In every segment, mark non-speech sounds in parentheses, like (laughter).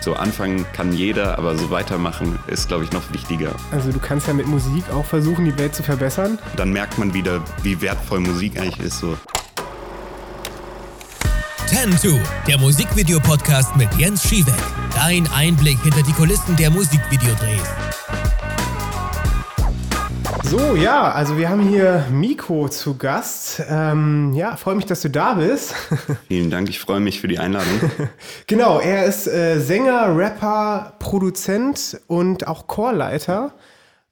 So anfangen kann jeder, aber so weitermachen ist, glaube ich, noch wichtiger. Also du kannst ja mit Musik auch versuchen, die Welt zu verbessern. Dann merkt man wieder, wie wertvoll Musik eigentlich ist. So. 10 der Musikvideo-Podcast mit Jens Schiewek. Dein Einblick hinter die Kulissen der Musikvideodrehs. So, ja, also wir haben hier Miko zu Gast. Ähm, ja, freue mich, dass du da bist. (laughs) Vielen Dank, ich freue mich für die Einladung. (laughs) genau, er ist äh, Sänger, Rapper, Produzent und auch Chorleiter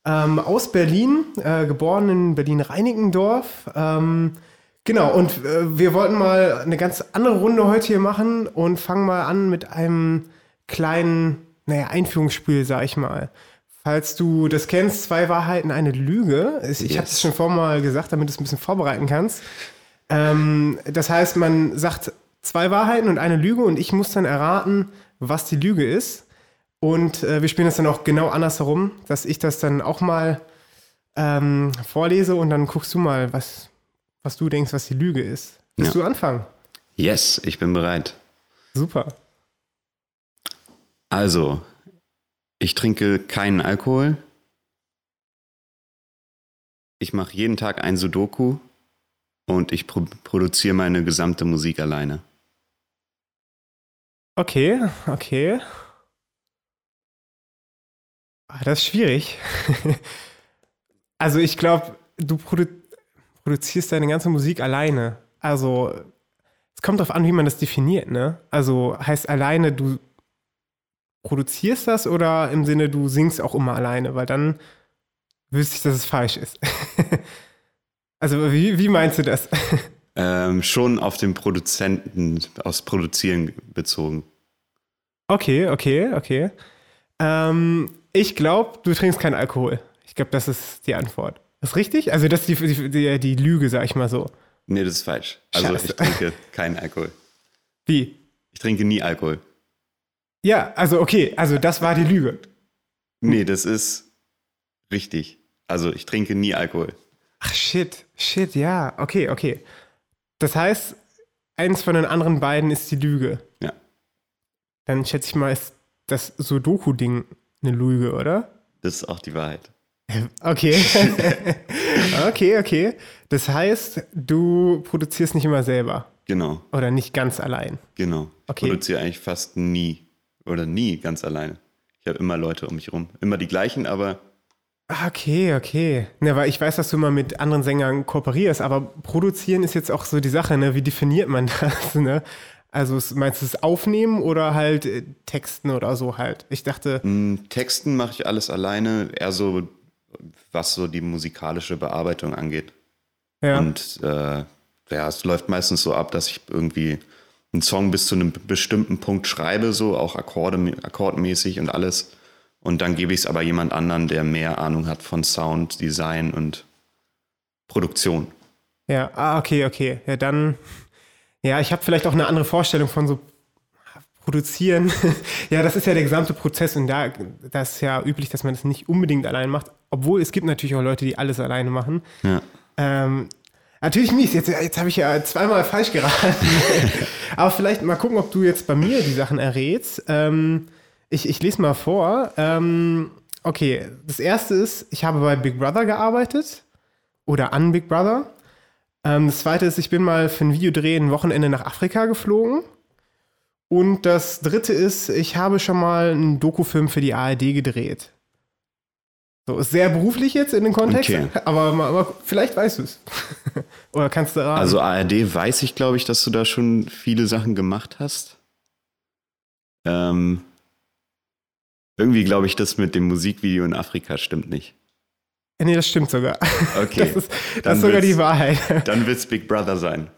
ähm, aus Berlin, äh, geboren in Berlin-Reinickendorf. Ähm, genau, und äh, wir wollten mal eine ganz andere Runde heute hier machen und fangen mal an mit einem kleinen, naja, Einführungsspiel, sag ich mal. Falls du das kennst, zwei Wahrheiten, eine Lüge. Ich yes. habe es schon vorher mal gesagt, damit du es ein bisschen vorbereiten kannst. Ähm, das heißt, man sagt zwei Wahrheiten und eine Lüge und ich muss dann erraten, was die Lüge ist. Und äh, wir spielen das dann auch genau andersherum, dass ich das dann auch mal ähm, vorlese und dann guckst du mal, was, was du denkst, was die Lüge ist. Willst ja. du anfangen? Yes, ich bin bereit. Super. Also, ich trinke keinen Alkohol. Ich mache jeden Tag ein Sudoku und ich pro produziere meine gesamte Musik alleine. Okay, okay. Ah, das ist schwierig. (laughs) also ich glaube, du produ produzierst deine ganze Musik alleine. Also es kommt darauf an, wie man das definiert, ne? Also heißt alleine, du produzierst das oder im Sinne, du singst auch immer alleine, weil dann wüsste ich, dass es falsch ist. (laughs) also wie, wie meinst du das? (laughs) Ähm, schon auf den Produzenten, aus Produzieren bezogen. Okay, okay, okay. Ähm, ich glaube, du trinkst keinen Alkohol. Ich glaube, das ist die Antwort. Das ist richtig? Also das ist die, die, die Lüge, sag ich mal so. Nee, das ist falsch. Also Scheiße. ich trinke keinen Alkohol. Wie? Ich trinke nie Alkohol. Ja, also okay, also das war die Lüge. Nee, das ist richtig. Also ich trinke nie Alkohol. Ach shit, shit, ja, okay, okay. Das heißt, eins von den anderen beiden ist die Lüge. Ja. Dann schätze ich mal, ist das Sudoku-Ding eine Lüge, oder? Das ist auch die Wahrheit. Okay. (laughs) okay, okay. Das heißt, du produzierst nicht immer selber. Genau. Oder nicht ganz allein. Genau. Ich okay. produziere eigentlich fast nie oder nie ganz alleine. Ich habe immer Leute um mich rum. Immer die gleichen, aber. Ah, okay, okay. Ne, weil ich weiß, dass du immer mit anderen Sängern kooperierst, aber produzieren ist jetzt auch so die Sache, ne? Wie definiert man (laughs) das, ne? Also meinst du es aufnehmen oder halt äh, Texten oder so halt? Ich dachte. Mm, Texten mache ich alles alleine, eher so, was so die musikalische Bearbeitung angeht. Ja. Und äh, ja, es läuft meistens so ab, dass ich irgendwie einen Song bis zu einem bestimmten Punkt schreibe, so auch Akkorde, akkordmäßig und alles. Und dann gebe ich es aber jemand anderen, der mehr Ahnung hat von Sound, Design und Produktion. Ja, ah, okay, okay. Ja, dann, ja, ich habe vielleicht auch eine andere Vorstellung von so produzieren. (laughs) ja, das ist ja der gesamte Prozess und da das ist ja üblich, dass man das nicht unbedingt allein macht, obwohl es gibt natürlich auch Leute, die alles alleine machen. Ja. Ähm, Natürlich mies. Jetzt, jetzt habe ich ja zweimal falsch geraten. (laughs) Aber vielleicht mal gucken, ob du jetzt bei mir die Sachen errätst. Ähm, ich, ich lese mal vor. Ähm, okay, das erste ist, ich habe bei Big Brother gearbeitet. Oder an Big Brother. Ähm, das zweite ist, ich bin mal für ein Videodreh ein Wochenende nach Afrika geflogen. Und das dritte ist, ich habe schon mal einen Dokufilm für die ARD gedreht. So, ist sehr beruflich jetzt in den Kontext, okay. aber, aber, vielleicht weißt du es. (laughs) Oder kannst du raten. Also ARD weiß ich, glaube ich, dass du da schon viele Sachen gemacht hast. Ähm, irgendwie glaube ich, das mit dem Musikvideo in Afrika stimmt nicht. Nee, das stimmt sogar. (laughs) Okay. Das ist, das ist sogar die Wahrheit. (laughs) Dann wird es Big Brother sein.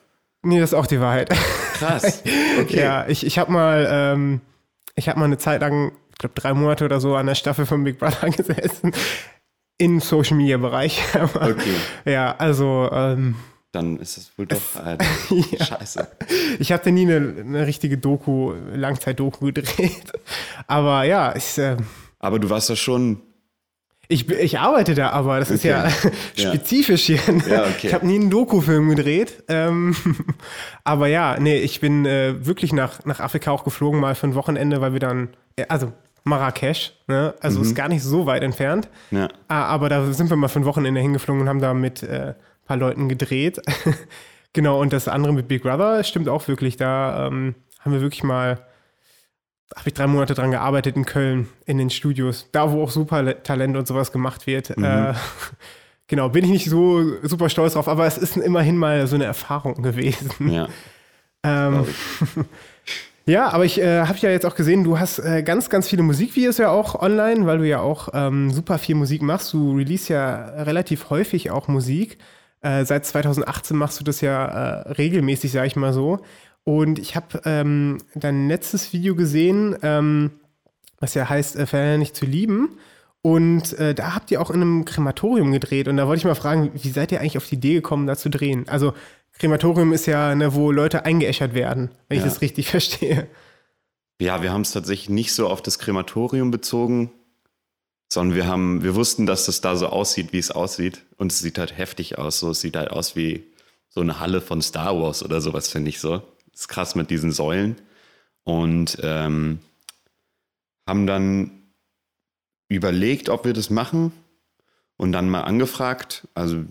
Nee, das ist auch die Wahrheit. Krass. Okay. Ja, ich, ich habe mal, ähm, ich habe mal eine Zeit lang glaube, drei Monate oder so an der Staffel von Big Brother (laughs) gesessen. Im Social Media Bereich. (laughs) okay. Ja, also. Ähm, Dann ist es wohl doch halt (laughs) ja. scheiße. Ich habe nie eine, eine, richtige Doku, Langzeit-Doku gedreht. Aber ja, ich. Äh, aber du warst ja schon ich, ich arbeite da, aber das ist ja, ja. spezifisch hier. Ja, okay. Ich habe nie einen Doku-Film gedreht. Ähm, aber ja, nee, ich bin äh, wirklich nach, nach Afrika auch geflogen, mal für ein Wochenende, weil wir dann also Marrakesch, ne? also mhm. ist gar nicht so weit entfernt. Ja. Ah, aber da sind wir mal für ein Wochenende hingeflogen und haben da mit äh, ein paar Leuten gedreht. (laughs) genau, und das andere mit Big Brother stimmt auch wirklich. Da ähm, haben wir wirklich mal, habe ich drei Monate dran gearbeitet in Köln, in den Studios. Da, wo auch super Talent und sowas gemacht wird. Mhm. Äh, (laughs) genau, bin ich nicht so super stolz drauf, aber es ist immerhin mal so eine Erfahrung gewesen. Ja. (laughs) ähm, Ja, aber ich äh, habe ja jetzt auch gesehen, du hast äh, ganz, ganz viele Musikvideos ja auch online, weil du ja auch ähm, super viel Musik machst. Du release ja relativ häufig auch Musik. Äh, seit 2018 machst du das ja äh, regelmäßig, sage ich mal so. Und ich habe ähm, dein letztes Video gesehen, ähm, was ja heißt, äh, Ferner nicht zu lieben. Und äh, da habt ihr auch in einem Krematorium gedreht. Und da wollte ich mal fragen, wie seid ihr eigentlich auf die Idee gekommen, da zu drehen? Also Krematorium ist ja, ne, wo Leute eingeäschert werden, wenn ja. ich das richtig (laughs) verstehe. Ja, wir haben es tatsächlich nicht so auf das Krematorium bezogen, sondern wir haben, wir wussten, dass das da so aussieht, wie es aussieht. Und es sieht halt heftig aus. So, es sieht halt aus wie so eine Halle von Star Wars oder sowas, finde ich so. Das ist krass mit diesen Säulen. Und ähm, haben dann überlegt, ob wir das machen und dann mal angefragt. Also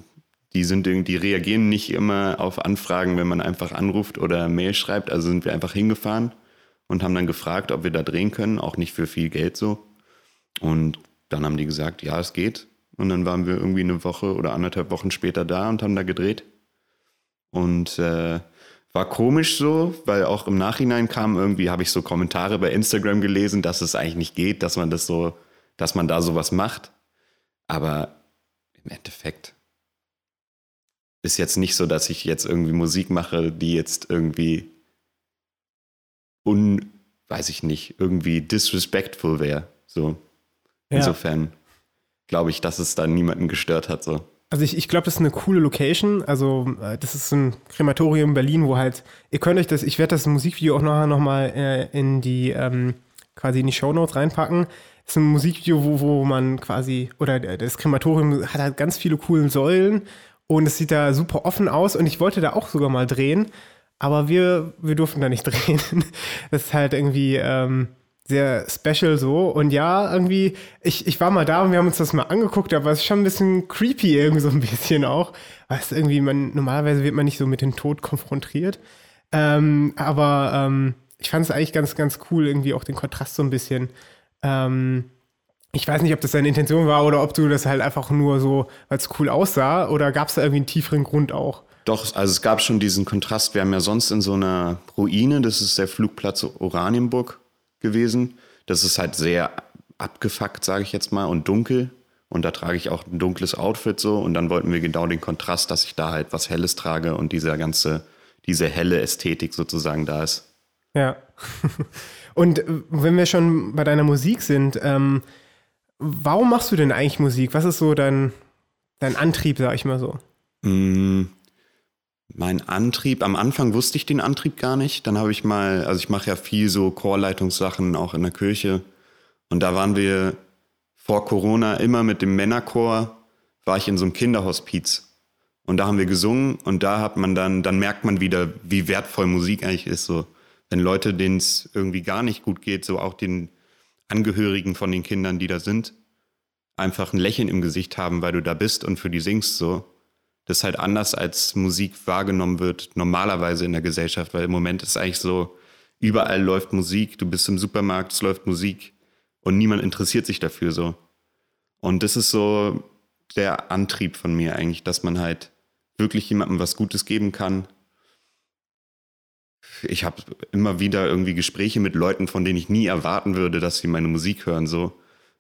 die sind die reagieren nicht immer auf Anfragen, wenn man einfach anruft oder Mail schreibt. Also sind wir einfach hingefahren und haben dann gefragt, ob wir da drehen können, auch nicht für viel Geld so. Und dann haben die gesagt, ja, es geht. Und dann waren wir irgendwie eine Woche oder anderthalb Wochen später da und haben da gedreht. Und äh, war komisch so, weil auch im Nachhinein kam irgendwie, habe ich so Kommentare bei Instagram gelesen, dass es eigentlich nicht geht, dass man das so, dass man da sowas macht. Aber im Endeffekt ist jetzt nicht so, dass ich jetzt irgendwie Musik mache, die jetzt irgendwie un, weiß ich nicht, irgendwie disrespectful wäre. So. Ja. Insofern glaube ich, dass es da niemanden gestört hat. So. Also ich, ich glaube, das ist eine coole Location. Also äh, das ist ein Krematorium in Berlin, wo halt, ihr könnt euch das, ich werde das Musikvideo auch nachher nochmal äh, in die, ähm, quasi in die Shownotes reinpacken. Das ist ein Musikvideo, wo, wo man quasi, oder das Krematorium hat halt ganz viele coole Säulen und es sieht da super offen aus und ich wollte da auch sogar mal drehen, aber wir, wir durften da nicht (laughs) drehen. Das ist halt irgendwie ähm, sehr special so. Und ja, irgendwie, ich, ich war mal da und wir haben uns das mal angeguckt, aber es ist schon ein bisschen creepy irgendwie so ein bisschen auch. Weißt irgendwie, man, normalerweise wird man nicht so mit dem Tod konfrontiert. Ähm, aber ähm, ich fand es eigentlich ganz, ganz cool, irgendwie auch den Kontrast so ein bisschen. Ähm, ich weiß nicht, ob das deine Intention war oder ob du das halt einfach nur so, weil es cool aussah oder gab es da irgendwie einen tieferen Grund auch? Doch, also es gab schon diesen Kontrast. Wir haben ja sonst in so einer Ruine, das ist der Flugplatz Oranienburg gewesen. Das ist halt sehr abgefuckt, sage ich jetzt mal, und dunkel. Und da trage ich auch ein dunkles Outfit so. Und dann wollten wir genau den Kontrast, dass ich da halt was Helles trage und dieser ganze, diese helle Ästhetik sozusagen da ist. Ja. (laughs) und wenn wir schon bei deiner Musik sind, ähm, Warum machst du denn eigentlich Musik? Was ist so dein, dein Antrieb, sag ich mal so? Mm, mein Antrieb, am Anfang wusste ich den Antrieb gar nicht. Dann habe ich mal, also ich mache ja viel so Chorleitungssachen auch in der Kirche. Und da waren wir vor Corona immer mit dem Männerchor, war ich in so einem Kinderhospiz. Und da haben wir gesungen und da hat man dann, dann merkt man wieder, wie wertvoll Musik eigentlich ist. So, wenn Leute, denen es irgendwie gar nicht gut geht, so auch den, Angehörigen von den Kindern, die da sind, einfach ein Lächeln im Gesicht haben, weil du da bist und für die singst so. Das ist halt anders, als Musik wahrgenommen wird, normalerweise in der Gesellschaft, weil im Moment ist eigentlich so, überall läuft Musik, du bist im Supermarkt, es läuft Musik und niemand interessiert sich dafür so. Und das ist so der Antrieb von mir eigentlich, dass man halt wirklich jemandem was Gutes geben kann, ich habe immer wieder irgendwie Gespräche mit Leuten, von denen ich nie erwarten würde, dass sie meine Musik hören. So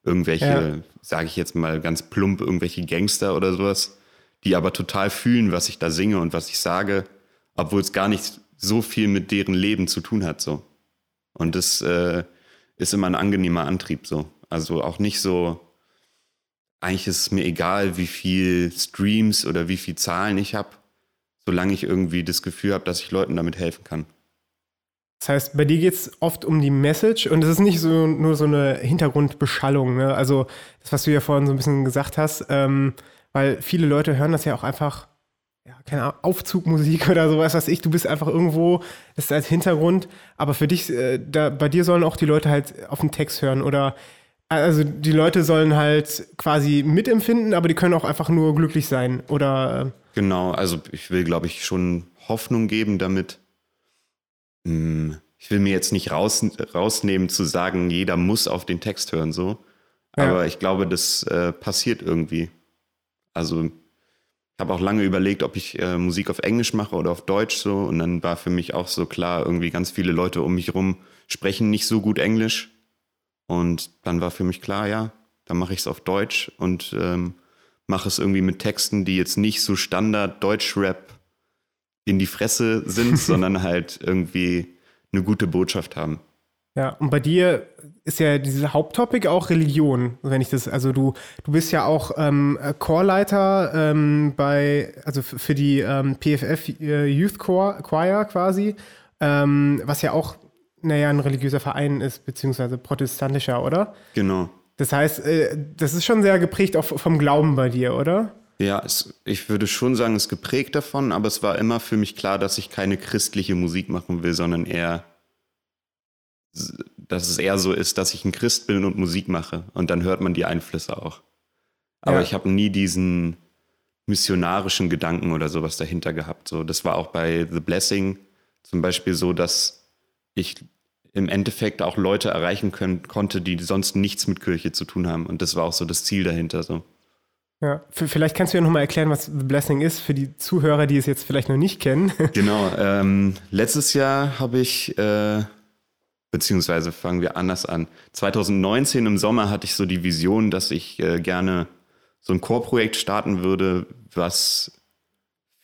irgendwelche, ja. sage ich jetzt mal ganz plump, irgendwelche Gangster oder sowas, die aber total fühlen, was ich da singe und was ich sage, obwohl es gar nicht so viel mit deren Leben zu tun hat. So. Und das äh, ist immer ein angenehmer Antrieb. So. Also auch nicht so, eigentlich ist es mir egal, wie viel Streams oder wie viel Zahlen ich habe, solange ich irgendwie das Gefühl habe, dass ich Leuten damit helfen kann. Das heißt, bei dir geht es oft um die Message und es ist nicht so nur so eine Hintergrundbeschallung. Ne? Also das, was du ja vorhin so ein bisschen gesagt hast, ähm, weil viele Leute hören das ja auch einfach, ja, keine Ahnung, Aufzugmusik (laughs) oder sowas, was ich, du bist einfach irgendwo, das ist als Hintergrund, aber für dich, äh, da, bei dir sollen auch die Leute halt auf den Text hören oder also die Leute sollen halt quasi mitempfinden, aber die können auch einfach nur glücklich sein oder. Genau, also ich will, glaube ich, schon Hoffnung geben damit. Hm, ich will mir jetzt nicht raus, rausnehmen zu sagen, jeder muss auf den Text hören, so. Aber ja. ich glaube, das äh, passiert irgendwie. Also ich habe auch lange überlegt, ob ich äh, Musik auf Englisch mache oder auf Deutsch so. Und dann war für mich auch so klar, irgendwie ganz viele Leute um mich herum sprechen nicht so gut Englisch. Und dann war für mich klar, ja, dann mache ich es auf Deutsch und ähm, mache es irgendwie mit Texten, die jetzt nicht so Standard Deutsch-Rap in die Fresse sind, (laughs) sondern halt irgendwie eine gute Botschaft haben. Ja, und bei dir ist ja dieses Haupttopic auch Religion, wenn ich das, also du, du bist ja auch ähm, Chorleiter ähm, bei, also für die ähm, PFF äh, Youth Choir, Choir quasi, ähm, was ja auch naja, ein religiöser Verein ist, beziehungsweise protestantischer, oder? Genau. Das heißt, äh, das ist schon sehr geprägt auch vom Glauben bei dir, oder? Ja, es, ich würde schon sagen, es ist geprägt davon, aber es war immer für mich klar, dass ich keine christliche Musik machen will, sondern eher, dass es eher so ist, dass ich ein Christ bin und Musik mache. Und dann hört man die Einflüsse auch. Aber ja. ich habe nie diesen missionarischen Gedanken oder sowas dahinter gehabt. So, das war auch bei The Blessing zum Beispiel so, dass ich im Endeffekt auch Leute erreichen können, konnte, die sonst nichts mit Kirche zu tun haben. Und das war auch so das Ziel dahinter. So. Ja, vielleicht kannst du ja nochmal erklären, was The Blessing ist für die Zuhörer, die es jetzt vielleicht noch nicht kennen. (laughs) Genau. Ähm, letztes Jahr habe ich, äh, beziehungsweise fangen wir anders an. 2019 im Sommer hatte ich so die Vision, dass ich äh, gerne so ein Chorprojekt starten würde, was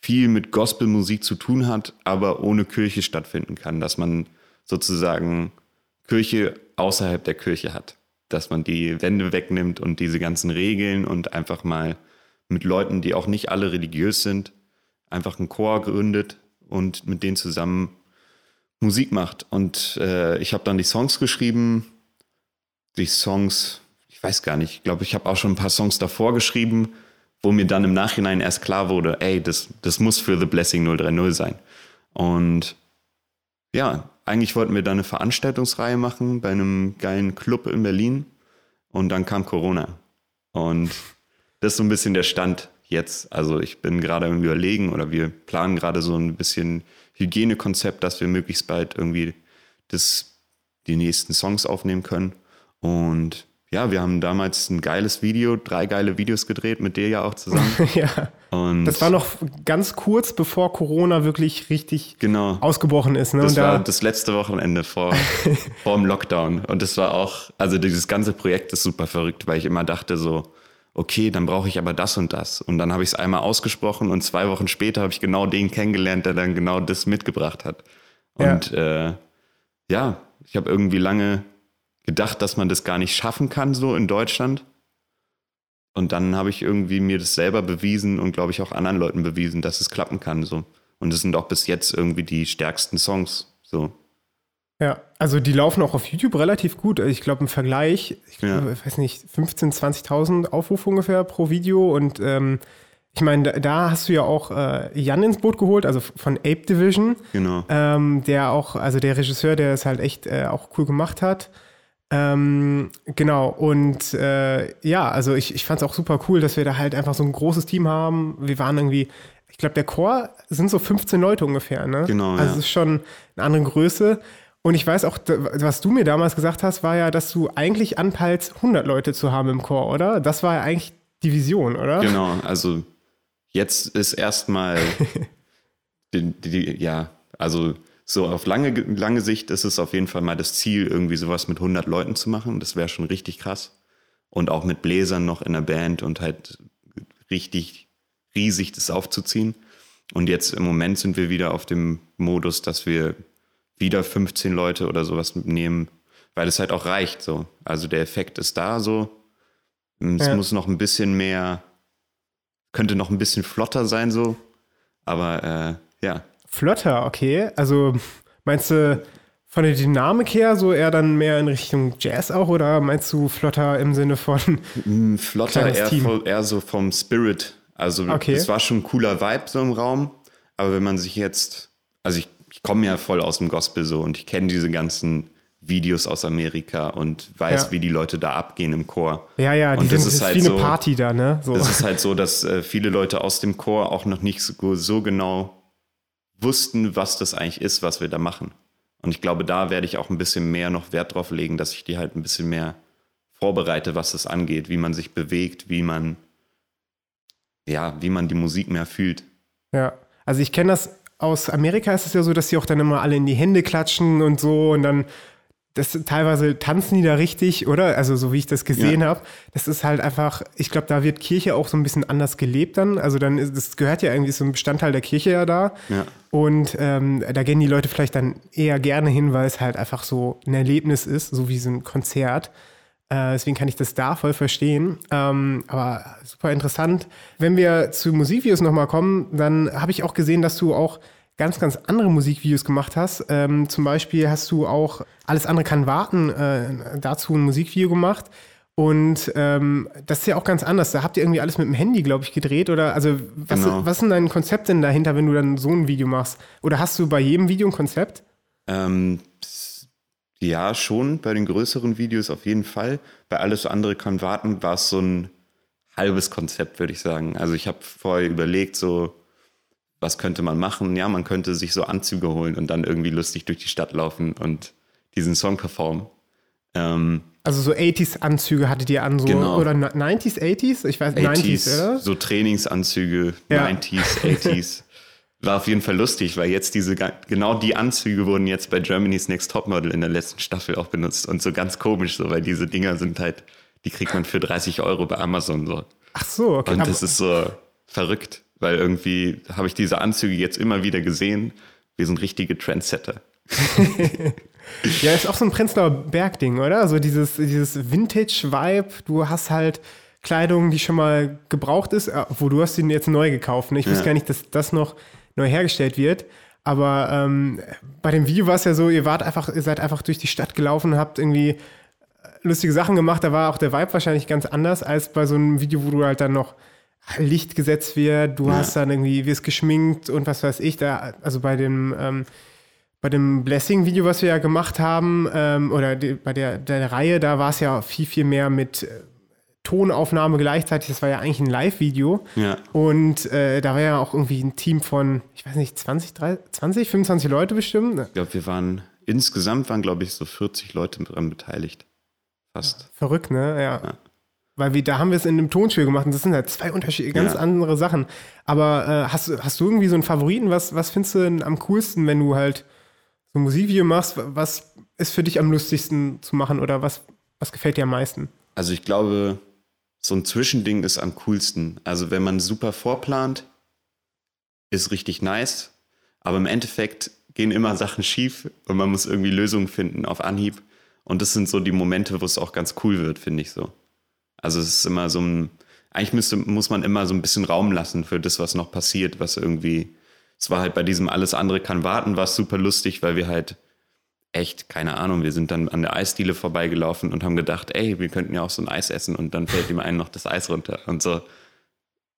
viel mit Gospelmusik zu tun hat, aber ohne Kirche stattfinden kann. Dass man sozusagen Kirche außerhalb der Kirche hat. Dass man die Wände wegnimmt und diese ganzen Regeln und einfach mal mit Leuten, die auch nicht alle religiös sind, einfach einen Chor gründet und mit denen zusammen Musik macht. Und äh, ich habe dann die Songs geschrieben. Die Songs, ich weiß gar nicht, ich glaube, ich habe auch schon ein paar Songs davor geschrieben, wo mir dann im Nachhinein erst klar wurde, ey, das, das muss für The Blessing 030 sein. Und ja, eigentlich wollten wir da eine Veranstaltungsreihe machen bei einem geilen Club in Berlin und dann kam Corona. Und das ist so ein bisschen der Stand jetzt. Also ich bin gerade im Überlegen oder wir planen gerade so ein bisschen Hygienekonzept, dass wir möglichst bald irgendwie das, die nächsten Songs aufnehmen können. Und ja, wir haben damals ein geiles Video, drei geile Videos gedreht, mit dir ja auch zusammen. (laughs) ja. Und das war noch ganz kurz, bevor Corona wirklich richtig genau. ausgebrochen ist. Ne? Das war da das letzte Wochenende vor, (laughs) vor dem Lockdown. Und das war auch, also dieses ganze Projekt ist super verrückt, weil ich immer dachte so, okay, dann brauche ich aber das und das. Und dann habe ich es einmal ausgesprochen und zwei Wochen später habe ich genau den kennengelernt, der dann genau das mitgebracht hat. Und ja, äh, ja ich habe irgendwie lange gedacht, dass man das gar nicht schaffen kann, so in Deutschland. Und dann habe ich irgendwie mir das selber bewiesen und glaube ich auch anderen Leuten bewiesen, dass es klappen kann. So. Und es sind auch bis jetzt irgendwie die stärksten Songs. So. Ja, also die laufen auch auf YouTube relativ gut. Also ich glaube im Vergleich, ich, glaub, ja. ich weiß nicht, 15.000, 20.000 Aufrufe ungefähr pro Video. Und ähm, ich meine, da, da, hast du ja auch äh, Jan ins Boot geholt, also von Ape Division. Genau. Ähm, der auch, also der Regisseur, der es halt echt äh, auch cool gemacht hat. Ähm, genau, und äh, ja, also ich, ich fand es auch super cool, dass wir da halt einfach so ein großes Team haben. Wir waren irgendwie, ich glaube, der Chor sind so 15 Leute ungefähr, ne? Genau. Also es ist schon eine andere Größe. Und ich weiß auch, was du mir damals gesagt hast, war ja, dass du eigentlich anpeilst, 100 Leute zu haben im Chor, oder? Das war ja eigentlich die Vision, oder? Genau, also jetzt ist erstmal, (laughs) die, die, ja, also so auf lange, lange Sicht ist es auf jeden Fall mal das Ziel, irgendwie sowas mit 100 Leuten zu machen. Das wäre schon richtig krass. Und auch mit Bläsern noch in der Band und halt richtig riesig das aufzuziehen. Und jetzt im Moment sind wir wieder auf dem Modus, dass wir wieder 15 Leute oder sowas nehmen, weil es halt auch reicht so. Also der Effekt ist da so. Es ja. muss noch ein bisschen mehr, könnte noch ein bisschen flotter sein so. Aber äh, ja, Flotter, okay. Also meinst du von der Dynamik her so eher dann mehr in Richtung Jazz auch oder meinst du flotter im Sinne von mm, flotter eher, voll, eher, so vom Spirit. Also okay. es war schon ein cooler Vibe so im Raum. Aber wenn man sich jetzt, also ich, ich komme ja voll aus dem Gospel so und ich kenne diese ganzen Videos aus Amerika und weiß, ja. wie die Leute da abgehen im Chor. Ja, ja, und das ist halt wie eine so, Party da, ne? So. Das ist halt so, dass äh, viele Leute aus dem Chor auch noch nicht so, so genau wussten, was das eigentlich ist, was wir da machen. Und ich glaube, da werde ich auch ein bisschen mehr noch Wert drauf legen, dass ich die halt ein bisschen mehr vorbereite, was das angeht, wie man sich bewegt, wie man, ja, wie man die Musik mehr fühlt. Ja, also ich kenne das aus Amerika ist es ja so, dass sie auch dann immer alle in die Hände klatschen und so und dann das teilweise tanzen die da richtig, oder? Also so wie ich das gesehen ja. habe, das ist halt einfach, ich glaube, da wird Kirche auch so ein bisschen anders gelebt dann. Also dann ist, das gehört ja irgendwie so ein Bestandteil der Kirche ja da. Ja. Und ähm, da gehen die Leute vielleicht dann eher gerne hin, weil es halt einfach so ein Erlebnis ist, so wie so ein Konzert. Äh, deswegen kann ich das da voll verstehen. Ähm, aber super interessant. Wenn wir zu Musikvideos nochmal kommen, dann habe ich auch gesehen, dass du auch ganz, ganz andere Musikvideos gemacht hast. Ähm, zum Beispiel hast du auch Alles andere kann warten, äh, dazu ein Musikvideo gemacht. Und ähm, das ist ja auch ganz anders. Da habt ihr irgendwie alles mit dem Handy, glaube ich, gedreht. Oder also was, genau. was ist denn dein Konzept denn dahinter, wenn du dann so ein Video machst? Oder hast du bei jedem Video ein Konzept? Ähm, ja, schon. Bei den größeren Videos auf jeden Fall. Bei alles andere kann warten, war es so ein halbes Konzept, würde ich sagen. Also ich habe vorher überlegt, so was könnte man machen? Ja, man könnte sich so Anzüge holen und dann irgendwie lustig durch die Stadt laufen und diesen Song performen. Ähm, also so 80s-Anzüge hattet ihr an, so genau. oder 90s, 80s? Ich weiß, 80s, 90s, oder? So Trainingsanzüge, ja. 90s, 80s. (laughs) War auf jeden Fall lustig, weil jetzt diese, genau die Anzüge wurden jetzt bei Germany's Next Topmodel in der letzten Staffel auch benutzt und so ganz komisch, so, weil diese Dinger sind halt, die kriegt man für 30 Euro bei Amazon so. Ach so, okay. Und das ist so verrückt weil irgendwie habe ich diese Anzüge jetzt immer wieder gesehen. Wir sind richtige Trendsetter. (laughs) ja, ist auch so ein Prenzlauer Berg-Ding, oder? So dieses, dieses Vintage-Vibe. Du hast halt Kleidung, die schon mal gebraucht ist, äh, wo du hast sie jetzt neu gekauft. Ne? Ich ja. wusste gar nicht, dass das noch neu hergestellt wird. Aber ähm, bei dem Video war es ja so, ihr wart einfach, ihr seid einfach durch die Stadt gelaufen, habt irgendwie äh, lustige Sachen gemacht. Da war auch der Vibe wahrscheinlich ganz anders als bei so einem Video, wo du halt dann noch Licht gesetzt wird, du ja. hast dann irgendwie, wirst geschminkt und was weiß ich, da, also bei dem, ähm, bei dem Blessing-Video, was wir ja gemacht haben, ähm, oder die, bei der, der Reihe, da war es ja viel, viel mehr mit äh, Tonaufnahme gleichzeitig. Das war ja eigentlich ein Live-Video. Ja. Und äh, da war ja auch irgendwie ein Team von, ich weiß nicht, 20, 30, 20 25 Leute bestimmt. Ich glaube, wir waren, insgesamt waren, glaube ich, so 40 Leute daran beteiligt. Fast. Verrückt, ne? ja. ja. Weil wir, da haben wir es in einem Tonspiel gemacht und das sind halt zwei unterschiedliche, ganz ja. andere Sachen. Aber äh, hast, hast du irgendwie so einen Favoriten? Was, was findest du denn am coolsten, wenn du halt so ein Musikvideo machst? Was ist für dich am lustigsten zu machen oder was, was gefällt dir am meisten? Also ich glaube, so ein Zwischending ist am coolsten. Also wenn man super vorplant, ist richtig nice. Aber im Endeffekt gehen immer (laughs) Sachen schief und man muss irgendwie Lösungen finden auf Anhieb. Und das sind so die Momente, wo es auch ganz cool wird, finde ich so. Also es ist immer so ein, eigentlich müsste, muss man immer so ein bisschen Raum lassen für das, was noch passiert, was irgendwie, es war halt bei diesem Alles andere kann warten, war es super lustig, weil wir halt echt, keine Ahnung, wir sind dann an der Eisdiele vorbeigelaufen und haben gedacht, ey, wir könnten ja auch so ein Eis essen und dann fällt ihm einen noch das Eis runter und so.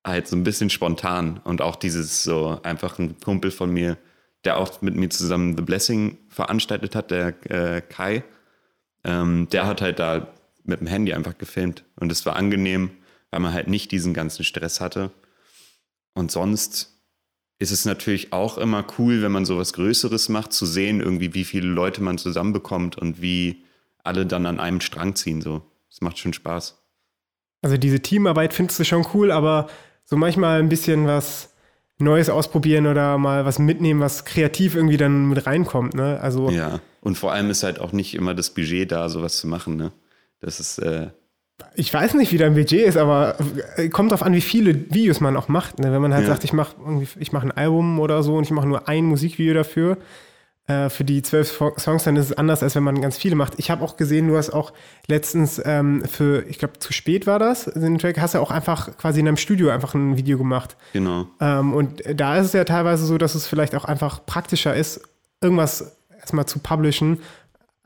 Halt so ein bisschen spontan und auch dieses so einfach ein Kumpel von mir, der auch mit mir zusammen The Blessing veranstaltet hat, der äh, Kai, ähm, der hat halt da mit dem Handy einfach gefilmt. Und es war angenehm, weil man halt nicht diesen ganzen Stress hatte. Und sonst ist es natürlich auch immer cool, wenn man sowas Größeres macht, zu sehen, irgendwie, wie viele Leute man zusammenbekommt und wie alle dann an einem Strang ziehen. So, es macht schon Spaß. Also diese Teamarbeit findest du schon cool, aber so manchmal ein bisschen was Neues ausprobieren oder mal was mitnehmen, was kreativ irgendwie dann mit reinkommt. Ne? Also ja, und vor allem ist halt auch nicht immer das Budget da, sowas zu machen. Ne? Das ist. Äh ich weiß nicht, wie dein Budget ist, aber äh, kommt darauf an, wie viele Videos man auch macht. Ne? Wenn man halt ja. sagt, ich mache ich mach ein Album oder so und ich mache nur ein Musikvideo dafür, äh, für die zwölf Songs, dann ist es anders, als wenn man ganz viele macht. Ich habe auch gesehen, du hast auch letztens ähm, für, ich glaube, zu spät war das, den Track, hast du auch einfach quasi in einem Studio einfach ein Video gemacht. Genau. Ähm, und da ist es ja teilweise so, dass es vielleicht auch einfach praktischer ist, irgendwas erstmal zu publishen,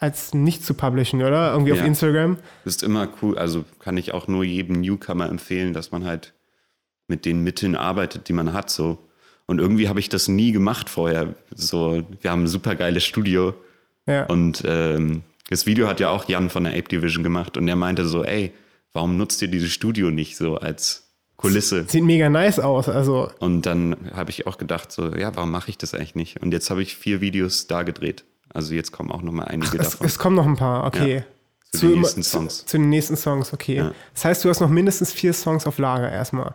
als nicht zu publishen, oder? Irgendwie ja. auf Instagram. Ist immer cool. Also kann ich auch nur jedem Newcomer empfehlen, dass man halt mit den Mitteln arbeitet, die man hat. So. Und irgendwie habe ich das nie gemacht vorher. So, wir haben ein super geiles Studio. Ja. Und ähm, das Video hat ja auch Jan von der Ape Division gemacht und er meinte so, ey, warum nutzt ihr dieses Studio nicht so als Kulisse? Sieht mega nice aus, also. Und dann habe ich auch gedacht so, ja, warum mache ich das eigentlich nicht? Und jetzt habe ich vier Videos da gedreht. Also jetzt kommen auch noch mal einige Ach, davon. Es, es, kommen noch ein paar, okay. Ja, zu, zu den nächsten Songs. Zu, zu, den nächsten Songs, okay. Ja. Das heißt, du hast noch mindestens vier Songs auf Lager erstmal.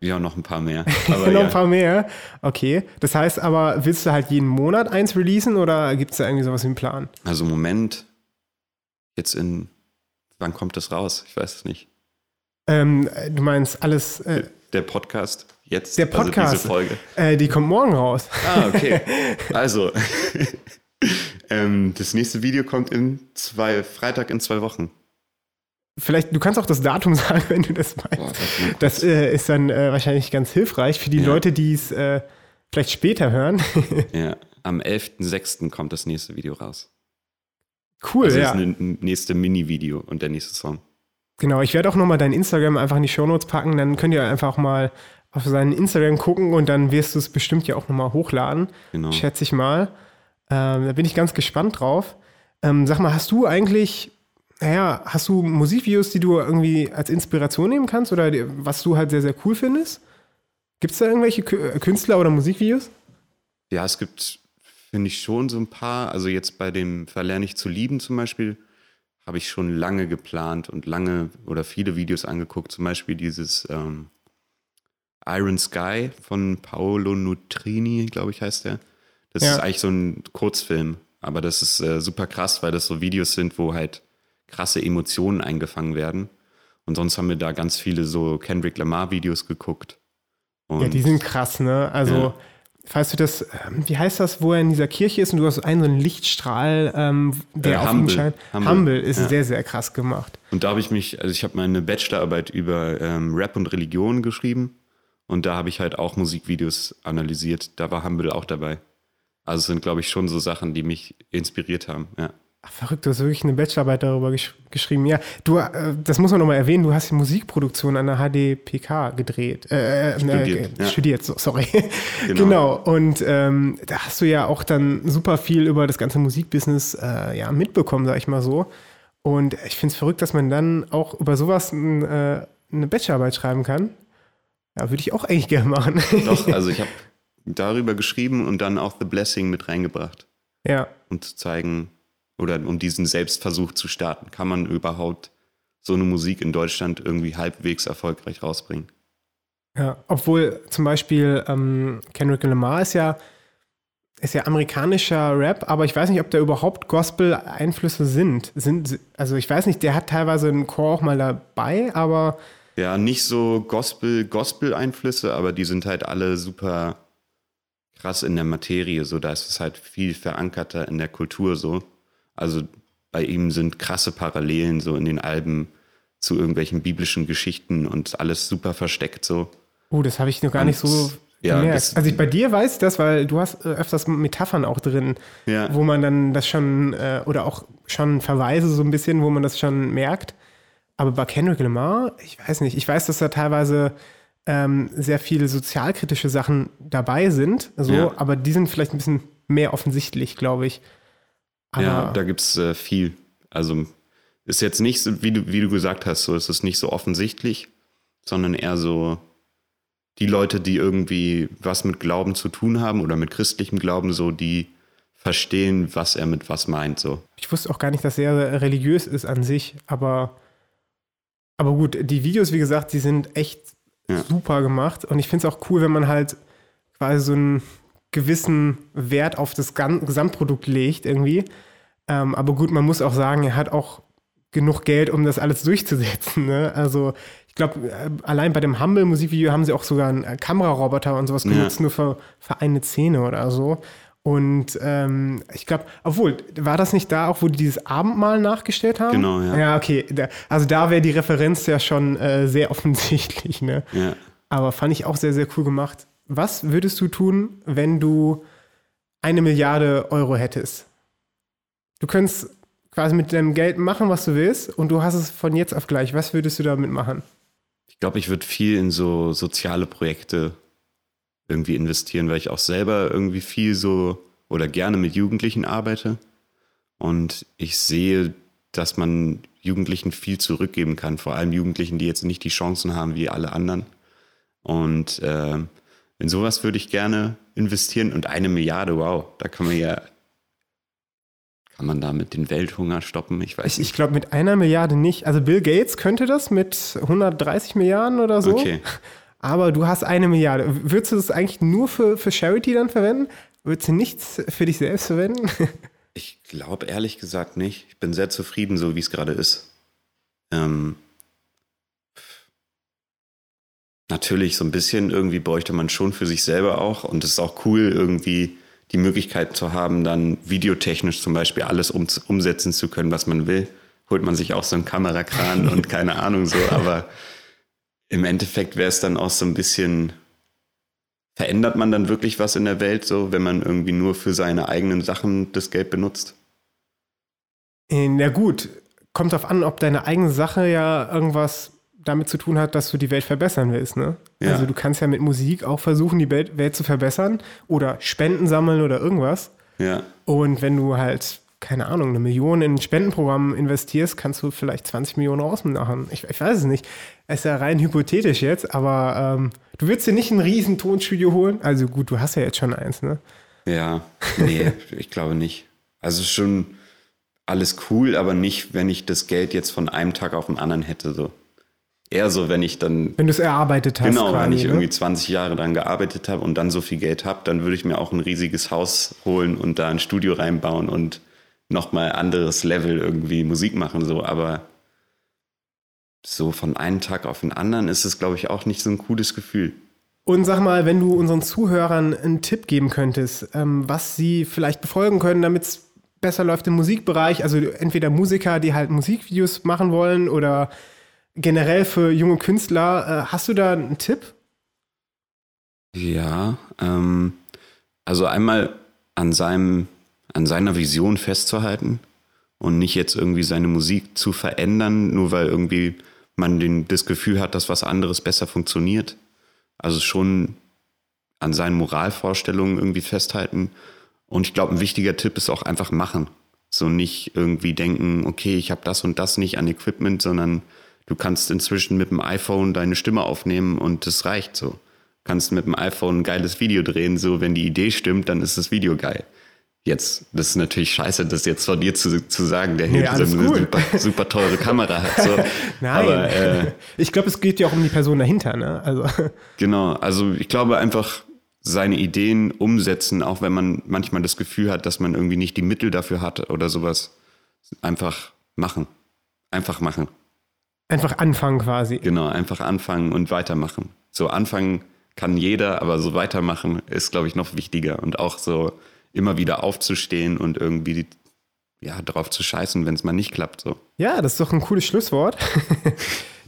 Ja, noch ein paar mehr. (laughs) noch ja. ein paar mehr. Okay. Das heißt aber, willst du halt jeden Monat eins releasen oder gibt es da irgendwie sowas im Plan? Also im Moment, jetzt in, wann kommt das raus? Ich weiß es nicht. Ähm, du meinst alles. Äh, der Podcast jetzt, der Podcast, also diese Folge. Äh, die kommt morgen raus. Ah, okay. (laughs) Also, (laughs) ähm, das nächste Video kommt in zwei, Freitag in zwei Wochen. Vielleicht, du kannst auch das Datum (laughs) sagen, wenn du das meinst. Boah, das äh, ist dann äh, wahrscheinlich ganz hilfreich für die ja. Leute, die es äh, vielleicht später hören. (laughs) ja, am 11.06. kommt das nächste Video raus. Cool, also ja. Das ist ein nächste Mini-Video und der nächste Song. Genau, ich werde auch nochmal dein Instagram einfach in die Shownotes packen, dann könnt ihr einfach mal auf seinen Instagram gucken und dann wirst du es bestimmt ja auch nochmal hochladen, genau. schätze ich mal. Ähm, da bin ich ganz gespannt drauf. Ähm, sag mal, hast du eigentlich, naja, hast du Musikvideos, die du irgendwie als Inspiration nehmen kannst oder was du halt sehr, sehr cool findest? Gibt es da irgendwelche Künstler oder Musikvideos? Ja, es gibt, finde ich, schon so ein paar. Also jetzt bei dem Verlerne ich zu lieben zum Beispiel, habe ich schon lange geplant und lange oder viele Videos angeguckt. Zum Beispiel dieses ähm, Iron Sky von Paolo Nutrini, glaube ich, heißt der. Das ja. ist eigentlich so ein Kurzfilm, aber das ist äh, super krass, weil das so Videos sind, wo halt krasse Emotionen eingefangen werden. Und sonst haben wir da ganz viele so Kendrick Lamar-Videos geguckt. Und ja, die sind krass, ne? Also, ja. falls du das, ähm, wie heißt das, wo er in dieser Kirche ist und du hast einen so einen Lichtstrahl, ähm, der äh, auf Humble. ihn scheint. Humble, Humble ist ja. sehr, sehr krass gemacht. Und da habe ich mich, also ich habe meine Bachelorarbeit über ähm, Rap und Religion geschrieben und da habe ich halt auch Musikvideos analysiert. Da war Humble auch dabei. Also es sind, glaube ich, schon so Sachen, die mich inspiriert haben, ja. Ach, verrückt, du hast wirklich eine Bachelorarbeit darüber gesch geschrieben. Ja, du, äh, das muss man nochmal erwähnen, du hast die Musikproduktion an der HDPK gedreht. Äh, äh, studiert, äh, ja. studiert so, sorry. (laughs) Genau. genau. Und ähm, da hast du ja auch dann super viel über das ganze Musikbusiness äh, ja, mitbekommen, sag ich mal so. Und ich finde es verrückt, dass man dann auch über sowas äh, eine Bachelorarbeit schreiben kann. Ja, würde ich auch eigentlich gerne machen. Doch, also ich habe (laughs) darüber geschrieben und dann auch The Blessing mit reingebracht. Ja. Um zu zeigen, oder um diesen Selbstversuch zu starten, kann man überhaupt so eine Musik in Deutschland irgendwie halbwegs erfolgreich rausbringen. Ja, obwohl zum Beispiel ähm, Kendrick Lamar ist ja, ist ja amerikanischer Rap, aber ich weiß nicht, ob da überhaupt Gospel-Einflüsse sind. sind. Also ich weiß nicht, der hat teilweise einen Chor auch mal dabei, aber. Ja, nicht so Gospel-Gospel-Einflüsse, aber die sind halt alle super krass in der Materie, so da ist es halt viel verankerter in der Kultur so. Also bei ihm sind krasse Parallelen so in den Alben zu irgendwelchen biblischen Geschichten und alles super versteckt so. Oh, das habe ich noch gar und, nicht so ja, gemerkt. also ich, bei dir weiß ich das, weil du hast äh, öfters Metaphern auch drin, ja. wo man dann das schon, äh, oder auch schon Verweise so ein bisschen, wo man das schon merkt. Aber bei Kendrick Lamar, ich weiß nicht, ich weiß, dass da teilweise ähm, sehr viele sozialkritische Sachen dabei sind, so, ja. aber die sind vielleicht ein bisschen mehr offensichtlich, glaube ich. Aber ja, da gibt es äh, viel. Also ist jetzt nicht, so, wie du, wie du gesagt hast, so ist es nicht so offensichtlich, sondern eher so die Leute, die irgendwie was mit Glauben zu tun haben oder mit christlichem Glauben, so die verstehen, was er mit was meint. So. Ich wusste auch gar nicht, dass er religiös ist an sich, aber, aber gut, die Videos, wie gesagt, die sind echt ja. super gemacht. Und ich finde es auch cool, wenn man halt quasi so einen gewissen Wert auf das Gesamtprodukt legt irgendwie. Ähm, aber gut, man muss auch sagen, er hat auch genug Geld, um das alles durchzusetzen. Ne? Also ich glaube, äh, allein bei dem Humble-Musikvideo haben sie auch sogar einen äh, Kameraroboter und sowas genutzt, ja. nur für, für eine Szene oder so. Und ähm, ich glaube, obwohl, war das nicht da auch, wo die dieses Abendmahl nachgestellt haben? Genau, ja. Ja, okay. Da, also da wäre die Referenz ja schon äh, sehr (laughs) offensichtlich, ne? Ja. Aber fand ich auch sehr, sehr cool gemacht. Was würdest du tun, wenn du eine Milliarde Euro hättest? Du könntest quasi mit deinem Geld machen, was du willst, und du hast es von jetzt auf gleich. Was würdest du damit machen? Ich Ich glaube, ich würde viel in so soziale Projekte irgendwie investieren, weil ich auch selber irgendwie viel so oder gerne mit Jugendlichen arbeite. Und ich sehe, dass man Jugendlichen viel zurückgeben kann, vor allem Jugendlichen, die jetzt nicht die Chancen haben wie alle anderen. Und äh, in sowas würde ich gerne investieren und eine Milliarde, wow, da kann man ja, kann man damit den Welthunger stoppen? Ich weiß ich, Ich glaube mit einer Milliarde nicht. Also Bill Gates könnte das mit 130 Milliarden oder so. Okay. Aber du hast eine Milliarde. Würdest du das eigentlich nur für, für Charity dann verwenden? Würdest du nichts für dich selbst verwenden? (laughs) Ich glaube ehrlich gesagt nicht. Ich bin sehr zufrieden, so wie es gerade ist. Ähm, natürlich, so ein bisschen irgendwie bräuchte man schon für sich selber auch. Und es ist auch cool, irgendwie die Möglichkeit zu haben, dann videotechnisch zum Beispiel alles um, umsetzen zu können, was man will. Holt man sich auch so einen Kamerakran und keine Ahnung so. Aber (laughs) im Endeffekt wäre es dann auch so ein bisschen Verändert man dann wirklich was in der Welt, so wenn man irgendwie nur für seine eigenen Sachen das Geld benutzt? Na gut, kommt darauf an, ob deine eigene Sache ja irgendwas damit zu tun hat, dass du die Welt verbessern willst. Ne? Ja. Also du kannst ja mit Musik auch versuchen, die Welt zu verbessern oder Spenden sammeln oder irgendwas. Ja. Und wenn du halt keine Ahnung, eine Million in ein Spendenprogramm investierst, kannst du vielleicht 20 Millionen rausmachen. Ich, ich weiß es nicht. Es ist ja rein hypothetisch jetzt, aber ähm, du würdest dir nicht ein riesen Tonstudio holen. Also gut, du hast ja jetzt schon eins, ne? Ja, nee, (laughs) ich glaube nicht. Also schon alles cool, aber nicht, wenn ich das Geld jetzt von einem Tag auf den anderen hätte. So. Eher so, wenn ich dann. Wenn du es erarbeitet hast. Genau, quasi, wenn ich ne? irgendwie 20 Jahre dran gearbeitet habe und dann so viel Geld habe, dann würde ich mir auch ein riesiges Haus holen und da ein Studio reinbauen und nochmal anderes Level irgendwie Musik machen, so, aber so von einem Tag auf den anderen ist es, glaube ich, auch nicht so ein cooles Gefühl. Und sag mal, wenn du unseren Zuhörern einen Tipp geben könntest, ähm, was sie vielleicht befolgen können, damit es besser läuft im Musikbereich, also entweder Musiker, die halt Musikvideos machen wollen oder generell für junge Künstler, äh, hast du da einen Tipp? Ja, ähm, also einmal an seinem an seiner Vision festzuhalten und nicht jetzt irgendwie seine Musik zu verändern, nur weil irgendwie man den, das Gefühl hat, dass was anderes besser funktioniert. Also schon an seinen Moralvorstellungen irgendwie festhalten. Und ich glaube, ein wichtiger Tipp ist auch einfach machen. So nicht irgendwie denken, okay, ich habe das und das nicht an Equipment, sondern du kannst inzwischen mit dem iPhone deine Stimme aufnehmen und das reicht so. Kannst mit dem iPhone ein geiles Video drehen, so wenn die Idee stimmt, dann ist das Video geil. Jetzt, das ist natürlich scheiße, das jetzt von dir zu, zu sagen, der hier so eine super, super, teure Kamera hat. So. (laughs) Nein, Aber, äh, ich glaube, es geht ja auch um die Person dahinter. Ne? Also. Genau, also ich glaube einfach seine Ideen umsetzen, auch wenn man manchmal das Gefühl hat, dass man irgendwie nicht die Mittel dafür hat oder sowas. Einfach machen. Einfach machen. Einfach anfangen quasi. Genau, einfach anfangen und weitermachen. So anfangen kann jeder, aber so weitermachen ist, glaube ich, noch wichtiger. Und auch so immer wieder aufzustehen und irgendwie ja, drauf zu scheißen, wenn es mal nicht klappt. So. Ja, das ist doch ein cooles Schlusswort. (laughs)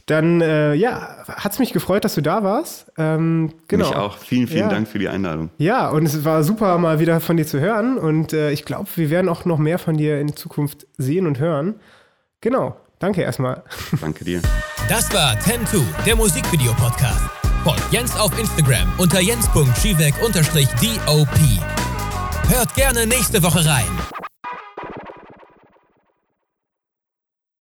Dann, äh, ja, hat es mich gefreut, dass du da warst. Ähm, genau. Mich auch. Vielen, vielen ja. Dank für die Einladung. Ja, und es war super, mal wieder von dir zu hören. Und äh, ich glaube, wir werden auch noch mehr von dir in Zukunft sehen und hören. Genau. Danke erstmal. (laughs) Danke dir. Das war 10 der Musikvideo-Podcast. Folgt Jens auf Instagram unter jens.schiewek-dop. Hört gerne nächste Woche rein.